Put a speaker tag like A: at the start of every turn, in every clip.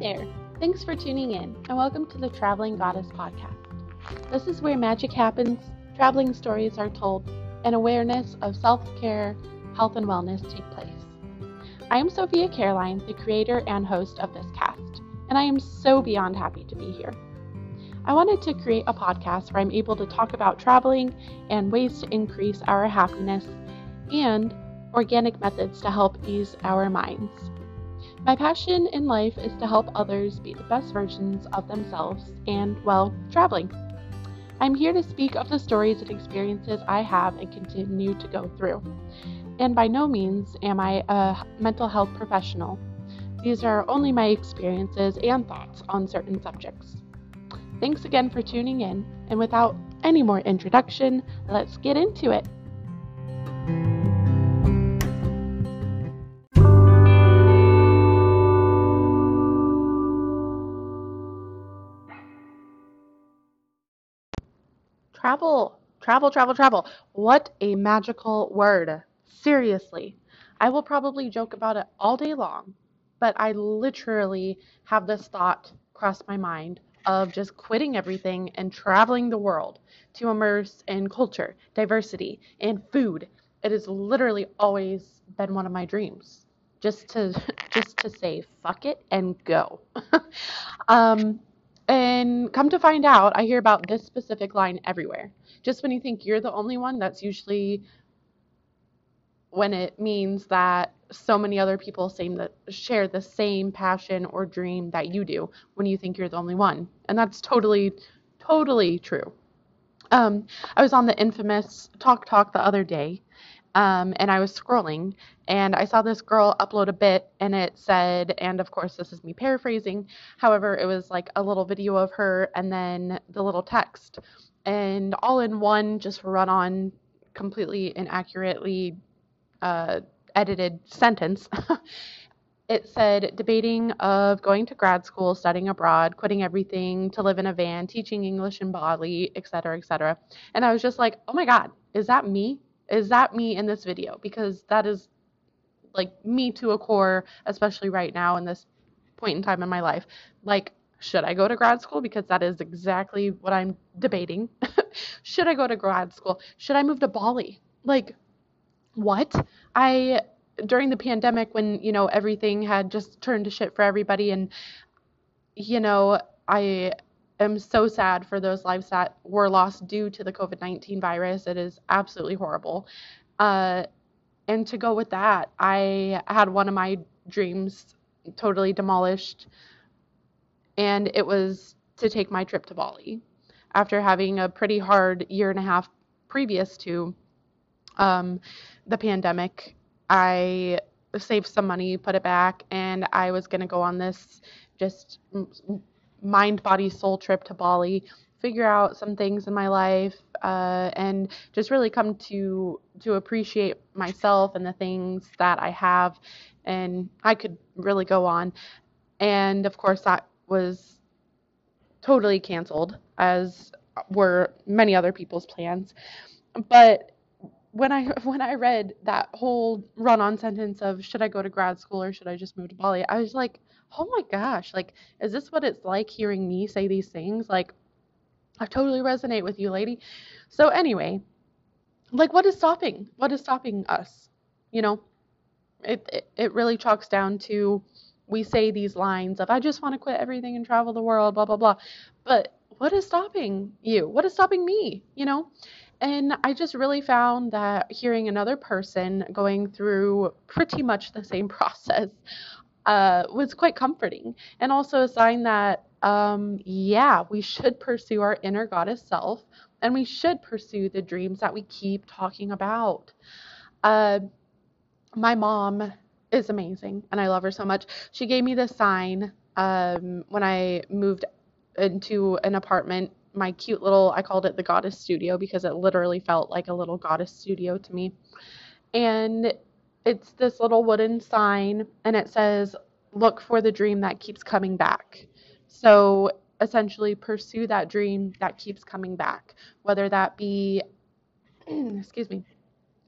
A: there. Thanks for tuning in and welcome to the Traveling Goddess podcast. This is where magic happens, traveling stories are told, and awareness of self care, health, and wellness take place. I am Sophia Caroline, the creator and host of this cast, and I am so beyond happy to be here. I wanted to create a podcast where I'm able to talk about traveling and ways to increase our happiness and organic methods to help ease our minds. My passion in life is to help others be the best versions of themselves and, well, traveling. I'm here to speak of the stories and experiences I have and continue to go through. And by no means am I a mental health professional. These are only my experiences and thoughts on certain subjects. Thanks again for tuning in, and without any more introduction, let's get into it. Travel, travel, travel, travel. What a magical word. Seriously. I will probably joke about it all day long, but I literally have this thought cross my mind of just quitting everything and traveling the world to immerse in culture, diversity, and food. It has literally always been one of my dreams. Just to just to say fuck it and go. um, and come to find out, I hear about this specific line everywhere. Just when you think you're the only one, that's usually when it means that so many other people that share the same passion or dream that you do when you think you're the only one. And that's totally, totally true. Um, I was on the infamous TikTok the other day, um, and I was scrolling and I saw this girl upload a bit and it said, and of course, this is me paraphrasing. However, it was like a little video of her and then the little text, and all in one, just run on completely inaccurately uh, edited sentence. it said debating of going to grad school, studying abroad, quitting everything to live in a van, teaching English in Bali, etc., etc. And I was just like, oh my God, is that me? Is that me in this video? Because that is like me to a core, especially right now in this point in time in my life. Like, should I go to grad school? Because that is exactly what I'm debating. should I go to grad school? Should I move to Bali? Like, what? I, during the pandemic, when, you know, everything had just turned to shit for everybody, and, you know, I am so sad for those lives that were lost due to the COVID 19 virus. It is absolutely horrible. Uh, and to go with that, I had one of my dreams totally demolished, and it was to take my trip to Bali after having a pretty hard year and a half previous to um, the pandemic. I saved some money, put it back, and I was going to go on this just mind, body, soul trip to Bali, figure out some things in my life, uh, and just really come to to appreciate myself and the things that I have. And I could really go on. And of course, that was totally canceled, as were many other people's plans. But when I when I read that whole run-on sentence of should I go to grad school or should I just move to Bali, I was like, oh my gosh, like, is this what it's like hearing me say these things? Like, I totally resonate with you, lady. So anyway, like, what is stopping? What is stopping us? You know, it it, it really chalks down to we say these lines of I just want to quit everything and travel the world, blah blah blah. But what is stopping you? What is stopping me? You know? And I just really found that hearing another person going through pretty much the same process uh, was quite comforting and also a sign that, um, yeah, we should pursue our inner goddess self and we should pursue the dreams that we keep talking about. Uh, my mom is amazing and I love her so much. She gave me this sign um, when I moved into an apartment. My cute little, I called it the goddess studio because it literally felt like a little goddess studio to me. And it's this little wooden sign and it says look for the dream that keeps coming back so essentially pursue that dream that keeps coming back whether that be excuse me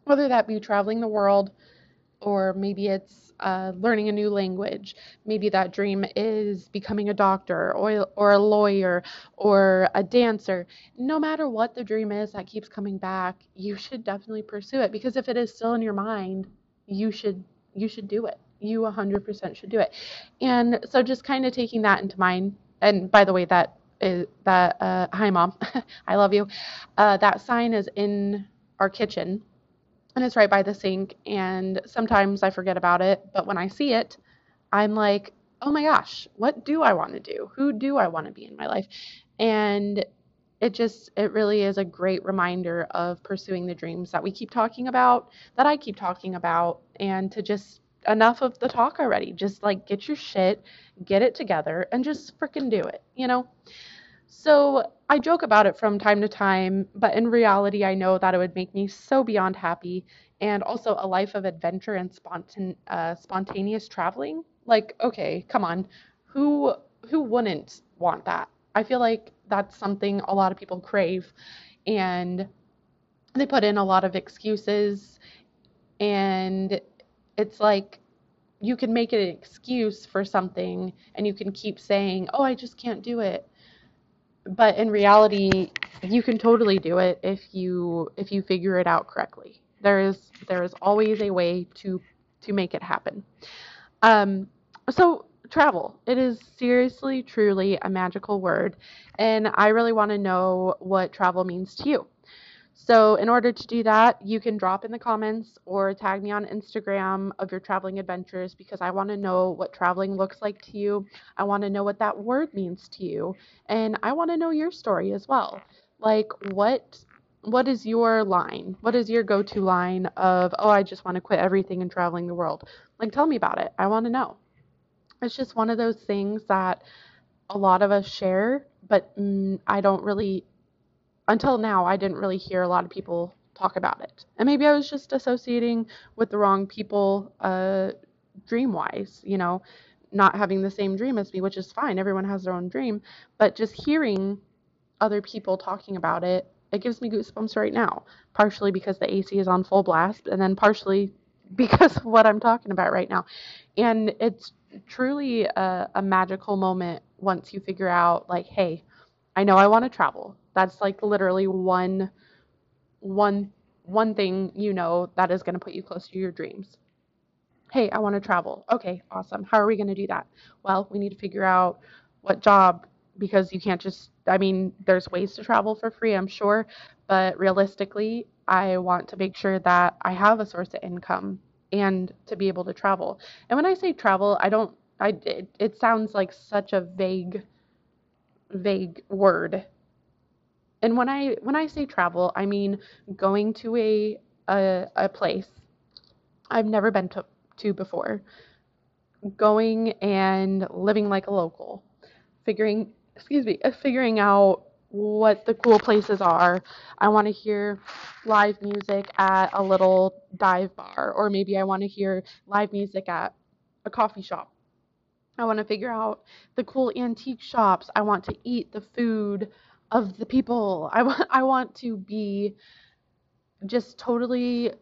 A: whether that be traveling the world or maybe it's uh, learning a new language. Maybe that dream is becoming a doctor or, or a lawyer or a dancer. No matter what the dream is that keeps coming back, you should definitely pursue it because if it is still in your mind, you should you should do it. You 100% should do it. And so just kind of taking that into mind. And by the way, that is that uh, hi mom, I love you. Uh, that sign is in our kitchen and it's right by the sink and sometimes I forget about it, but when I see it, I'm like, "Oh my gosh, what do I want to do? Who do I want to be in my life?" And it just it really is a great reminder of pursuing the dreams that we keep talking about, that I keep talking about, and to just enough of the talk already. Just like get your shit, get it together and just freaking do it, you know? So I joke about it from time to time, but in reality, I know that it would make me so beyond happy and also a life of adventure and spontan- uh, spontaneous traveling. Like, okay, come on. Who who wouldn't want that? I feel like that's something a lot of people crave and they put in a lot of excuses and it's like you can make an excuse for something and you can keep saying, "Oh, I just can't do it." but in reality you can totally do it if you if you figure it out correctly there is there is always a way to to make it happen um so travel it is seriously truly a magical word and i really want to know what travel means to you so, in order to do that, you can drop in the comments or tag me on Instagram of your traveling adventures because I want to know what traveling looks like to you. I want to know what that word means to you, and I want to know your story as well. Like what what is your line? What is your go-to line of, "Oh, I just want to quit everything and traveling the world." Like tell me about it. I want to know. It's just one of those things that a lot of us share, but mm, I don't really until now, I didn't really hear a lot of people talk about it. And maybe I was just associating with the wrong people uh, dream wise, you know, not having the same dream as me, which is fine. Everyone has their own dream. But just hearing other people talking about it, it gives me goosebumps right now. Partially because the AC is on full blast, and then partially because of what I'm talking about right now. And it's truly a, a magical moment once you figure out, like, hey, I know I want to travel. That's like literally one one one thing you know that is going to put you close to your dreams. Hey, I want to travel. Okay, awesome. How are we going to do that? Well, we need to figure out what job because you can't just I mean, there's ways to travel for free, I'm sure, but realistically, I want to make sure that I have a source of income and to be able to travel. And when I say travel, I don't I it, it sounds like such a vague vague word and when I when I say travel, I mean going to a a, a place I've never been to, to before. Going and living like a local. Figuring excuse me, figuring out what the cool places are. I want to hear live music at a little dive bar, or maybe I want to hear live music at a coffee shop. I want to figure out the cool antique shops. I want to eat the food of the people. I want I want to be just totally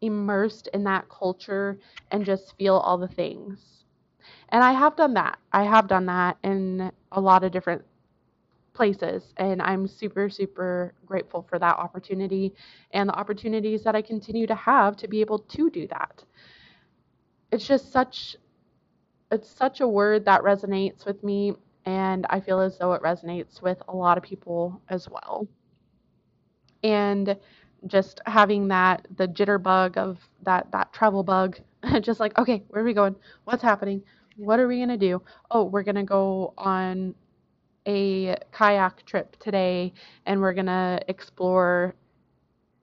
A: immersed in that culture and just feel all the things. And I have done that. I have done that in a lot of different places and I'm super super grateful for that opportunity and the opportunities that I continue to have to be able to do that. It's just such it's such a word that resonates with me and I feel as though it resonates with a lot of people as well. And just having that the jitterbug of that that travel bug, just like okay, where are we going? What's happening? What are we gonna do? Oh, we're gonna go on a kayak trip today, and we're gonna explore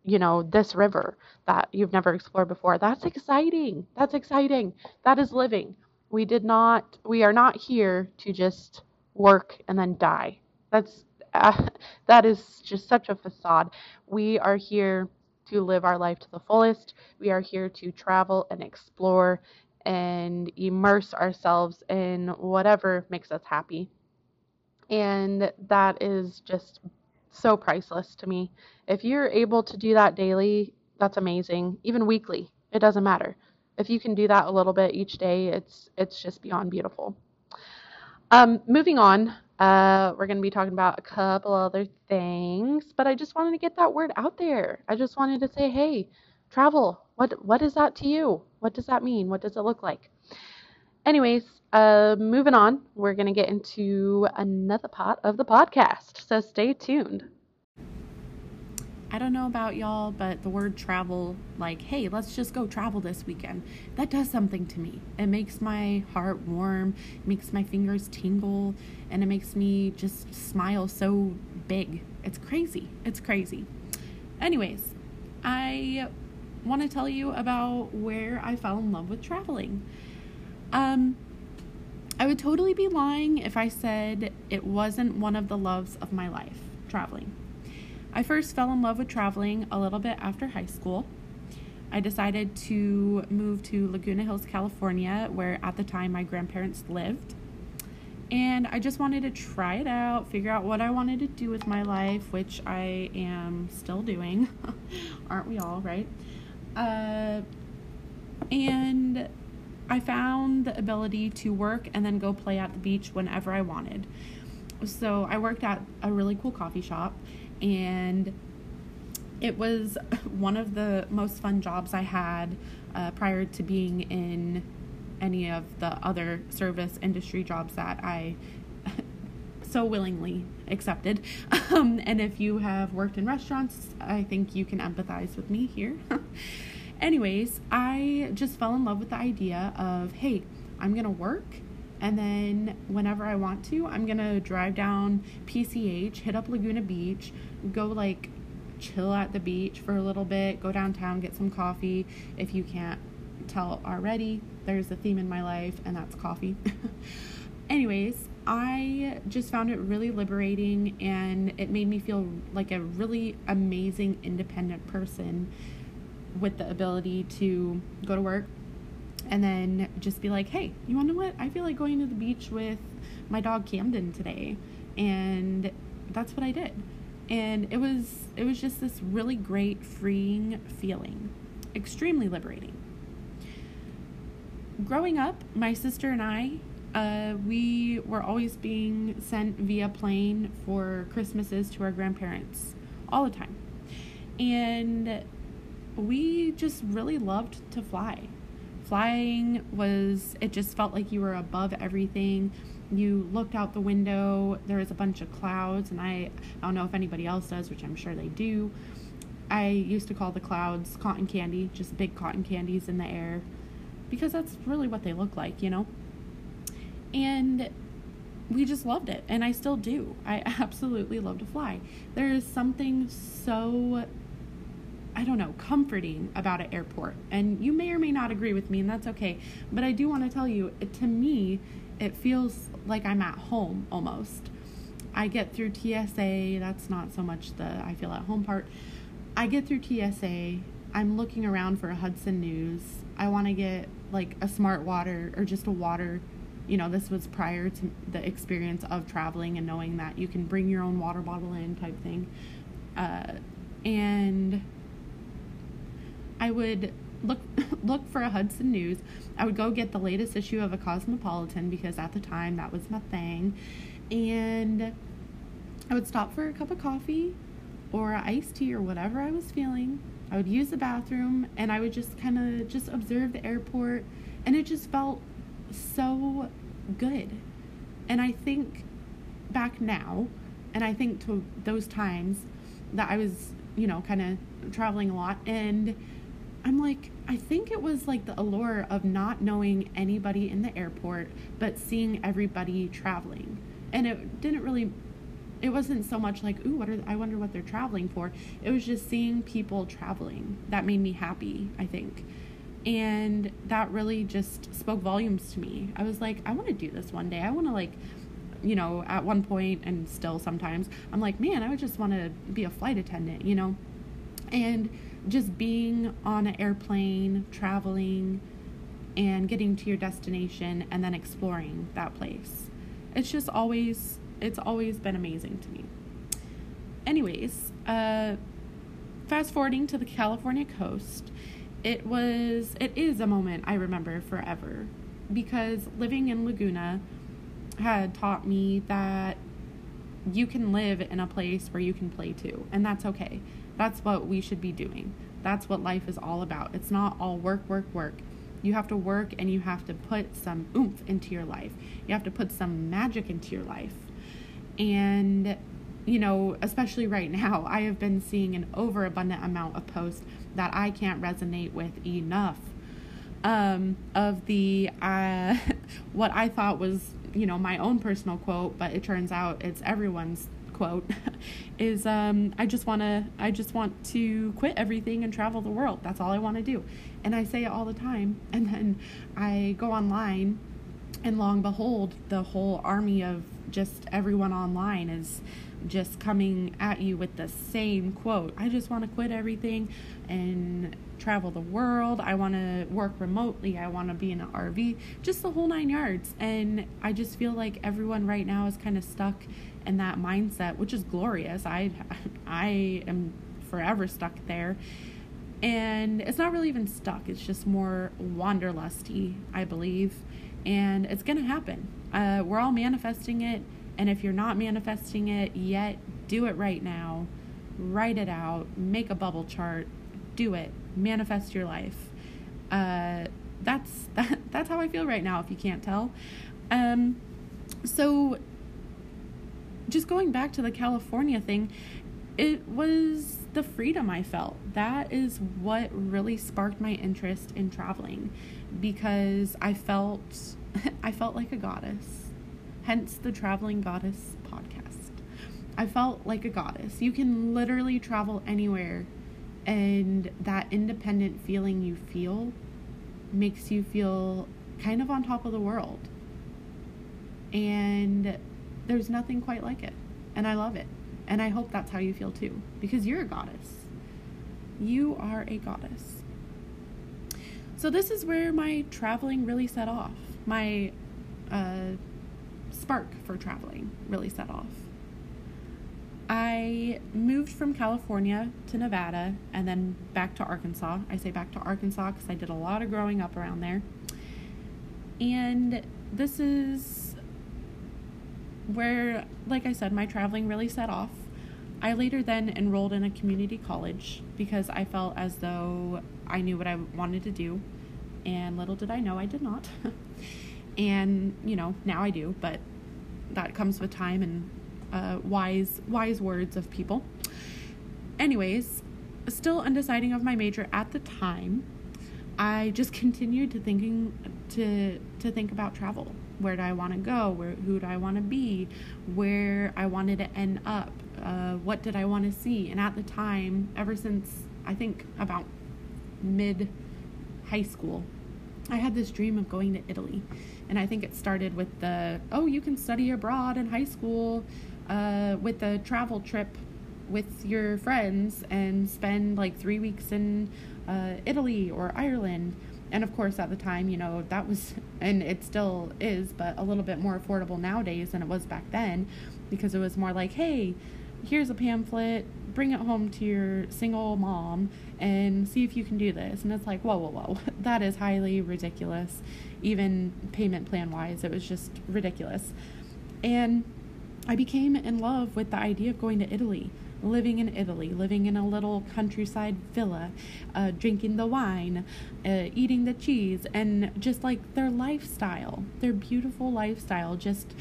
A: you know, this river that you've never explored before. That's exciting. That's exciting. That is living. We did not, we are not here to just work, and then die. That's uh, that is just such a facade. We are here to live our life to the fullest. We are here to travel and explore and immerse ourselves in whatever makes us happy. And that is just so priceless to me. If you're able to do that daily, that's amazing. Even weekly, it doesn't matter. if you can do that a little bit each day, it's it's just beyond beautiful. Um, moving on, uh, we're going to be talking about a couple other things, but I just wanted to get that word out there. I just wanted to say, hey, travel. What what is that to you? What does that mean? What does it look like? Anyways, uh, moving on, we're going to get into another part of the podcast. So stay tuned.
B: I don't know about y'all, but the word travel, like, hey, let's just go travel this weekend, that does something to me. It makes my heart warm, makes my fingers tingle, and it makes me just smile so big. It's crazy. It's crazy. Anyways, I want to tell you about where I fell in love with traveling. Um, I would totally be lying if I said it wasn't one of the loves of my life, traveling. I first fell in love with traveling a little bit after high school. I decided to move to Laguna Hills, California, where at the time my grandparents lived. And I just wanted to try it out, figure out what I wanted to do with my life, which I am still doing. Aren't we all, right? Uh, and I found the ability to work and then go play at the beach whenever I wanted. So I worked at a really cool coffee shop and it was one of the most fun jobs I had uh, prior to being in any of the other service industry jobs that I so willingly accepted. Um, and if you have worked in restaurants, I think you can empathize with me here. Anyways, I just fell in love with the idea of hey, I'm gonna work and then whenever I want to, I'm going to drive down PCH, hit up Laguna Beach, go like chill at the beach for a little bit, go downtown, get some coffee. If you can't tell already, there's a theme in my life, and that's coffee. Anyways, I just found it really liberating and it made me feel like a really amazing independent person with the ability to go to work, and then just be like, hey, you want to know what? I feel like going to the beach with my dog Camden today. And that's what I did. And it was it was just this really great freeing feeling. Extremely liberating. Growing up, my sister and I uh, we were always being sent via plane for Christmases to our grandparents all the time. And we just really loved to fly. Flying was it just felt like you were above everything. You looked out the window there was a bunch of clouds and i i don't know if anybody else does which i'm sure they do. I used to call the clouds cotton candy just big cotton candies in the air because that's really what they look like you know? And we just loved it and i still do. I absolutely love to fly. There is something so I don't know, comforting about an airport. And you may or may not agree with me, and that's okay. But I do want to tell you, it, to me, it feels like I'm at home almost. I get through TSA, that's not so much the I feel at home part. I get through TSA, I'm looking around for a Hudson News. I want to get like a smart water or just a water. You know, this was prior to the experience of traveling and knowing that you can bring your own water bottle in type thing. Uh, and I would look look for a Hudson News. I would go get the latest issue of a Cosmopolitan because at the time that was my thing. And I would stop for a cup of coffee or iced tea or whatever I was feeling. I would use the bathroom and I would just kind of just observe the airport and it just felt so good. And I think back now and I think to those times that I was, you know, kind of traveling a lot and I'm like, I think it was like the allure of not knowing anybody in the airport, but seeing everybody traveling. And it didn't really, it wasn't so much like, ooh, what are, I wonder what they're traveling for. It was just seeing people traveling that made me happy, I think. And that really just spoke volumes to me. I was like, I want to do this one day. I want to, like, you know, at one point and still sometimes, I'm like, man, I would just want to be a flight attendant, you know? And just being on an airplane, traveling, and getting to your destination and then exploring that place. It's just always it's always been amazing to me. Anyways, uh, fast forwarding to the California coast, it was it is a moment I remember forever because living in Laguna had taught me that you can live in a place where you can play too, and that's okay. That's what we should be doing. That's what life is all about. It's not all work, work, work. You have to work and you have to put some oomph into your life. You have to put some magic into your life. And, you know, especially right now, I have been seeing an overabundant amount of posts that I can't resonate with enough. Um, of the, uh, what I thought was, you know, my own personal quote, but it turns out it's everyone's quote is um, I just want to I just want to quit everything and travel the world. That's all I want to do. And I say it all the time and then I go online and long behold the whole army of just everyone online is just coming at you with the same quote. I just want to quit everything and travel the world. I want to work remotely. I want to be in an RV, just the whole nine yards. And I just feel like everyone right now is kind of stuck in that mindset, which is glorious. I I am forever stuck there. And it's not really even stuck. It's just more wanderlusty, I believe. And it's going to happen. Uh, we're all manifesting it. And if you're not manifesting it yet, do it right now. Write it out. Make a bubble chart. Do it. Manifest your life. Uh, that's that, that's how I feel right now. If you can't tell. Um, so just going back to the California thing, it was the freedom I felt. That is what really sparked my interest in traveling because I felt I felt like a goddess. Hence the traveling goddess podcast. I felt like a goddess. You can literally travel anywhere and that independent feeling you feel makes you feel kind of on top of the world. And there's nothing quite like it. And I love it. And I hope that's how you feel too, because you're a goddess. You are a goddess. So, this is where my traveling really set off. My uh, spark for traveling really set off. I moved from California to Nevada and then back to Arkansas. I say back to Arkansas because I did a lot of growing up around there. And this is where, like I said, my traveling really set off. I later then enrolled in a community college because I felt as though I knew what I wanted to do, and little did I know I did not. and you know now I do, but that comes with time and uh, wise wise words of people. Anyways, still undeciding of my major at the time, I just continued to thinking to to think about travel where do I want to go, where who do I want to be, where I wanted to end up, uh, what did I want to see. And at the time, ever since I think about mid high school, I had this dream of going to Italy. And I think it started with the oh, you can study abroad in high school uh, with a travel trip with your friends and spend like three weeks in uh, Italy or Ireland and of course at the time you know that was and it still is but a little bit more affordable nowadays than it was back then because it was more like hey here's a pamphlet bring it home to your single mom and see if you can do this. And it's like whoa whoa whoa that is highly ridiculous even payment plan wise it was just ridiculous. And i became in love with the idea of going to italy living in Italy, living in a little countryside villa, uh, drinking the wine, uh, eating the cheese, and just like their lifestyle, their beautiful lifestyle. Just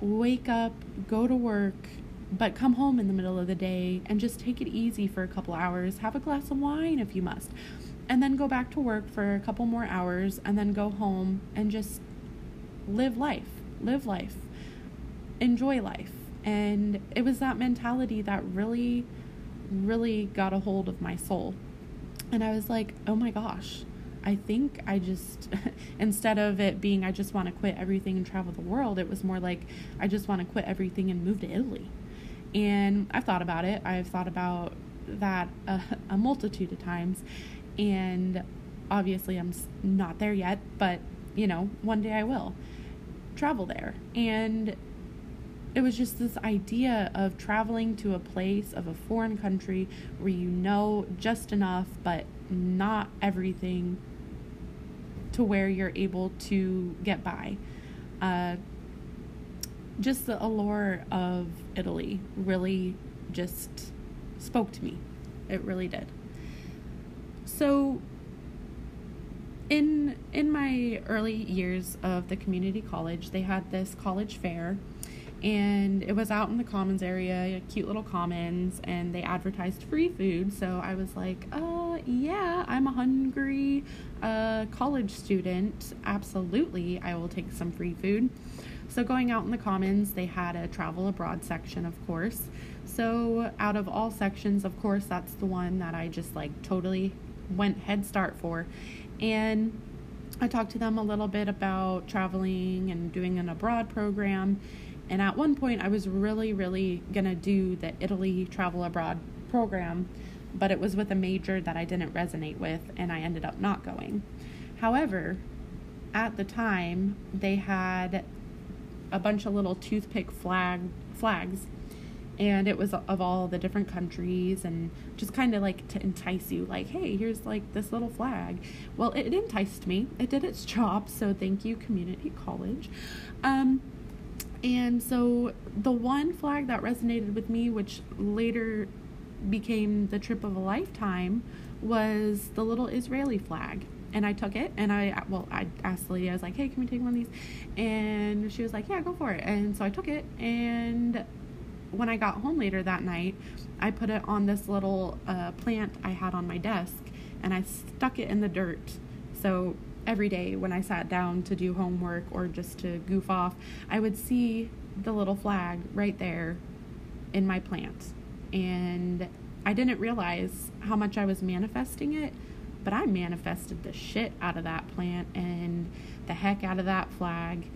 B: wake up, go to work, but come home in the middle of the day and just take it easy for a couple hours. Have a glass of wine if you must. And then go back to work for a couple more hours and then go home and just live life. Live life. Enjoy life and it was that mentality that really, really got a hold of my soul. And I was like, oh my gosh, I think I just, instead of it being, I just want to quit everything and travel the world, it was more like, I just want to quit everything and move to Italy. And I've thought about it. I've thought about that a, a multitude of times. And obviously, I'm not there yet, but you know, one day I will travel there. And it was just this idea of traveling to a place of a foreign country where you know just enough, but not everything to where you're able to get by. Uh, just the allure of Italy really just spoke to me. It really did. So in in my early years of the community college, they had this college fair and it was out in the commons area, cute little commons, and they advertised free food. So I was like, uh, yeah, I'm a hungry uh, college student. Absolutely, I will take some free food. So going out in the commons, they had a travel abroad section, of course. So out of all sections, of course, that's the one that I just like totally went head start for. And I talked to them a little bit about traveling and doing an abroad program and at one point, I was really, really going to do the Italy travel abroad program, but it was with a major that I didn't resonate with, and I ended up not going. However, at the time, they had a bunch of little toothpick flag flags and it was of all the different countries and just kind of like to entice you like hey here's like this little flag. Well it, enticed me. It did its job so thank you community college. Um, and so the one flag that resonated with me, which later became the trip of a lifetime, was the little Israeli flag. And I took it and I, well, I asked the lady, I was like, hey, can we take one of these? And she was like, yeah, go for it. And so I took it. And when I got home later that night, I put it on this little uh, plant I had on my desk and I stuck it in the dirt. So every day when I sat down to do homework or just to goof off, I would see the little flag right there in my plant. And I didn't realize how much I was manifesting it, but I manifested the shit out of that plant and the heck out of that flag.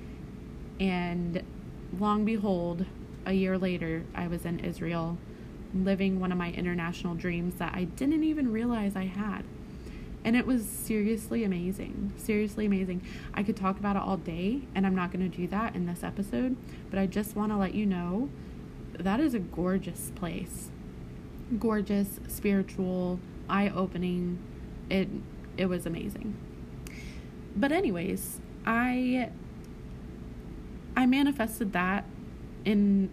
B: And long behold, a year later, I was in Israel living one of my international dreams that I didn't even realize I had. And it was seriously amazing. Seriously amazing. I could talk about it all day, and I'm not going to do that in this episode, but I just want to let you know that is a gorgeous place. Gorgeous, spiritual, eye-opening. It it was amazing. But anyways, I I manifested that in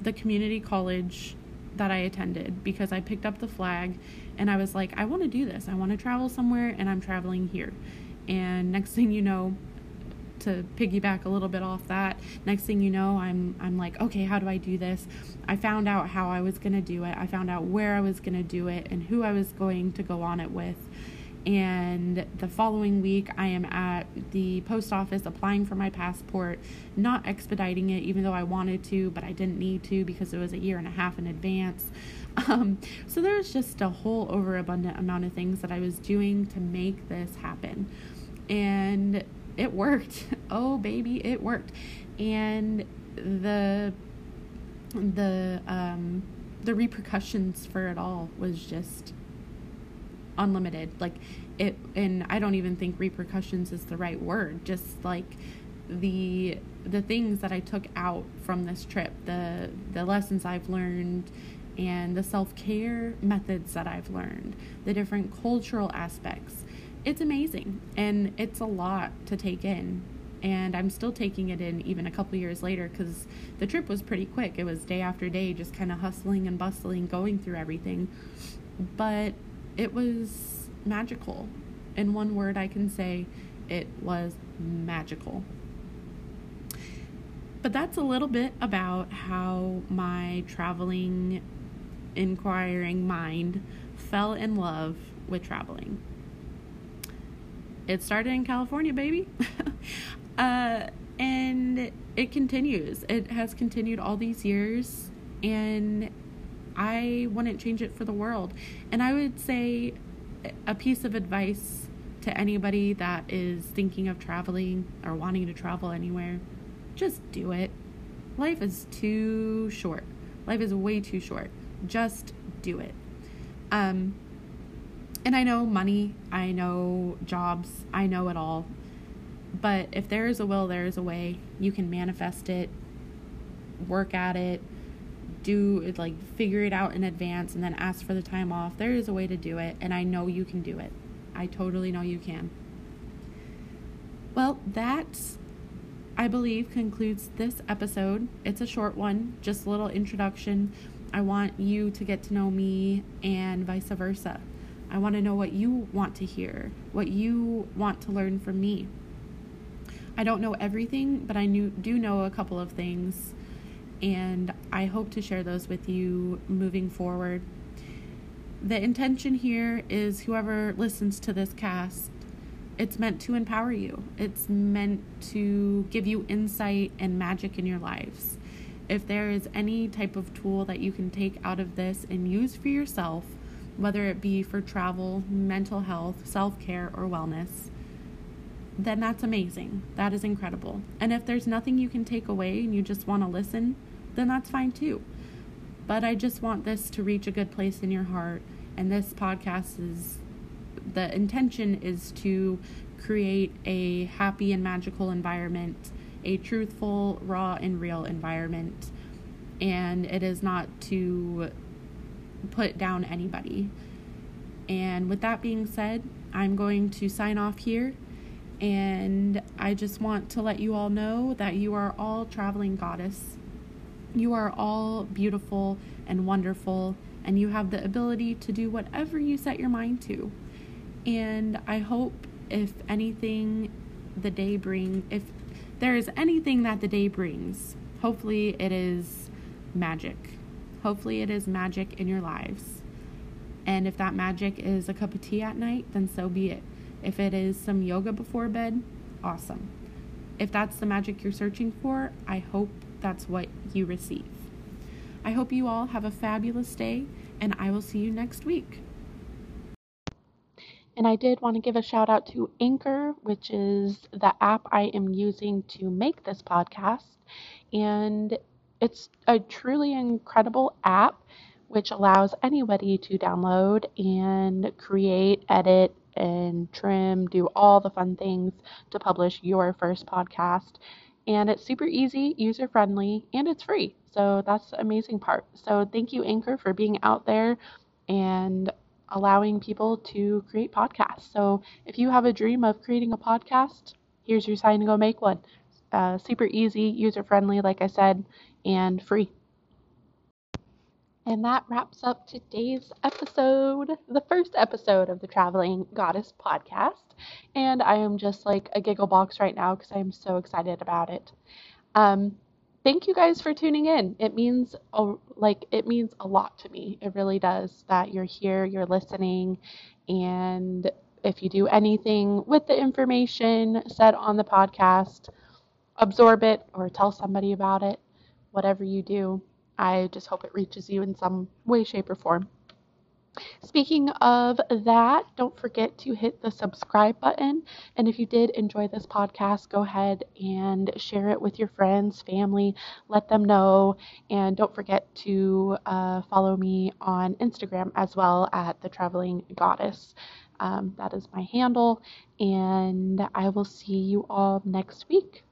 B: the community college that I attended because I picked up the flag and I was like, I want to do this. I want to travel somewhere and I'm traveling here. And next thing you know, to piggyback a little bit off that, next thing you know, I'm I'm like, okay, how do I do this? I found out how I was going to do it. I found out where I was going to do it and who I was going to go on it with. And the following week, I am at the post office applying for my passport, not expediting it, even though I wanted to, but I didn't need to because it was a year and a half in advance. Um, so there's just a whole overabundant amount of things that I was doing to make this happen. And it worked. Oh, baby, it worked. And the, the, um, the repercussions for it all was just unlimited like it and i don't even think repercussions is the right word just like the the things that i took out from this trip the the lessons i've learned and the self-care methods that i've learned the different cultural aspects it's amazing and it's a lot to take in and i'm still taking it in even a couple years later because the trip was pretty quick. It was day after day just kind of hustling and bustling going through everything. But it was magical. In one word, I can say it was magical. But that's a little bit about how my traveling, inquiring mind fell in love with traveling. It started in California, baby. uh, and it continues. It has continued all these years. And I wouldn't change it for the world. And I would say a piece of advice to anybody that is thinking of traveling or wanting to travel anywhere just do it. Life is too short. Life is way too short. Just do it. Um, and I know money, I know jobs, I know it all. But if there is a will, there is a way. You can manifest it, work at it, do it like figure it out in advance and then ask for the time off. There is a way to do it, and I know you can do it. I totally know you can. Well, that I believe concludes this episode. It's a short one, just a little introduction. I want you to get to know me and vice versa. I want to know what you want to hear, what you want to learn from me. I don't know everything, but I knew, do know a couple of things, and I hope to share those with you moving forward. The intention here is whoever listens to this cast, it's meant to empower you, it's meant to give you insight and magic in your lives. If there is any type of tool that you can take out of this and use for yourself, whether it be for travel, mental health, self care, or wellness, then that's amazing. That is incredible. And if there's nothing you can take away and you just want to listen, then that's fine too. But I just want this to reach a good place in your heart. And this podcast is the intention is to create a happy and magical environment, a truthful, raw, and real environment. And it is not to put down anybody. And with that being said, I'm going to sign off here. And I just want to let you all know that you are all traveling goddess. You are all beautiful and wonderful, and you have the ability to do whatever you set your mind to. And I hope, if anything, the day brings, if there is anything that the day brings, hopefully it is magic. Hopefully, it is magic in your lives. And if that magic is a cup of tea at night, then so be it. If it is some yoga before bed, awesome. If that's the magic you're searching for, I hope that's what you receive. I hope you all have a fabulous day, and I will see you next week.
A: And I did want to give a shout out to Anchor, which is the app I am using to make this podcast. And it's a truly incredible app which allows anybody to download and create, edit, and trim, do all the fun things to publish your first podcast. And it's super easy, user friendly, and it's free. So that's the amazing part. So thank you, Anchor, for being out there and allowing people to create podcasts. So if you have a dream of creating a podcast, here's your sign to go make one. Uh, super easy, user friendly, like I said, and free. And that wraps up today's episode, the first episode of the Traveling Goddess podcast. And I am just like a giggle box right now because I'm so excited about it. Um, thank you guys for tuning in. It means a, like it means a lot to me. It really does that you're here, you're listening, and if you do anything with the information said on the podcast, absorb it or tell somebody about it whatever you do. I just hope it reaches you in some way, shape, or form. Speaking of that, don't forget to hit the subscribe button. And if you did enjoy this podcast, go ahead and share it with your friends, family, let them know. And don't forget to uh, follow me on Instagram as well at the Traveling Goddess. Um, that is my handle. And I will see you all next week.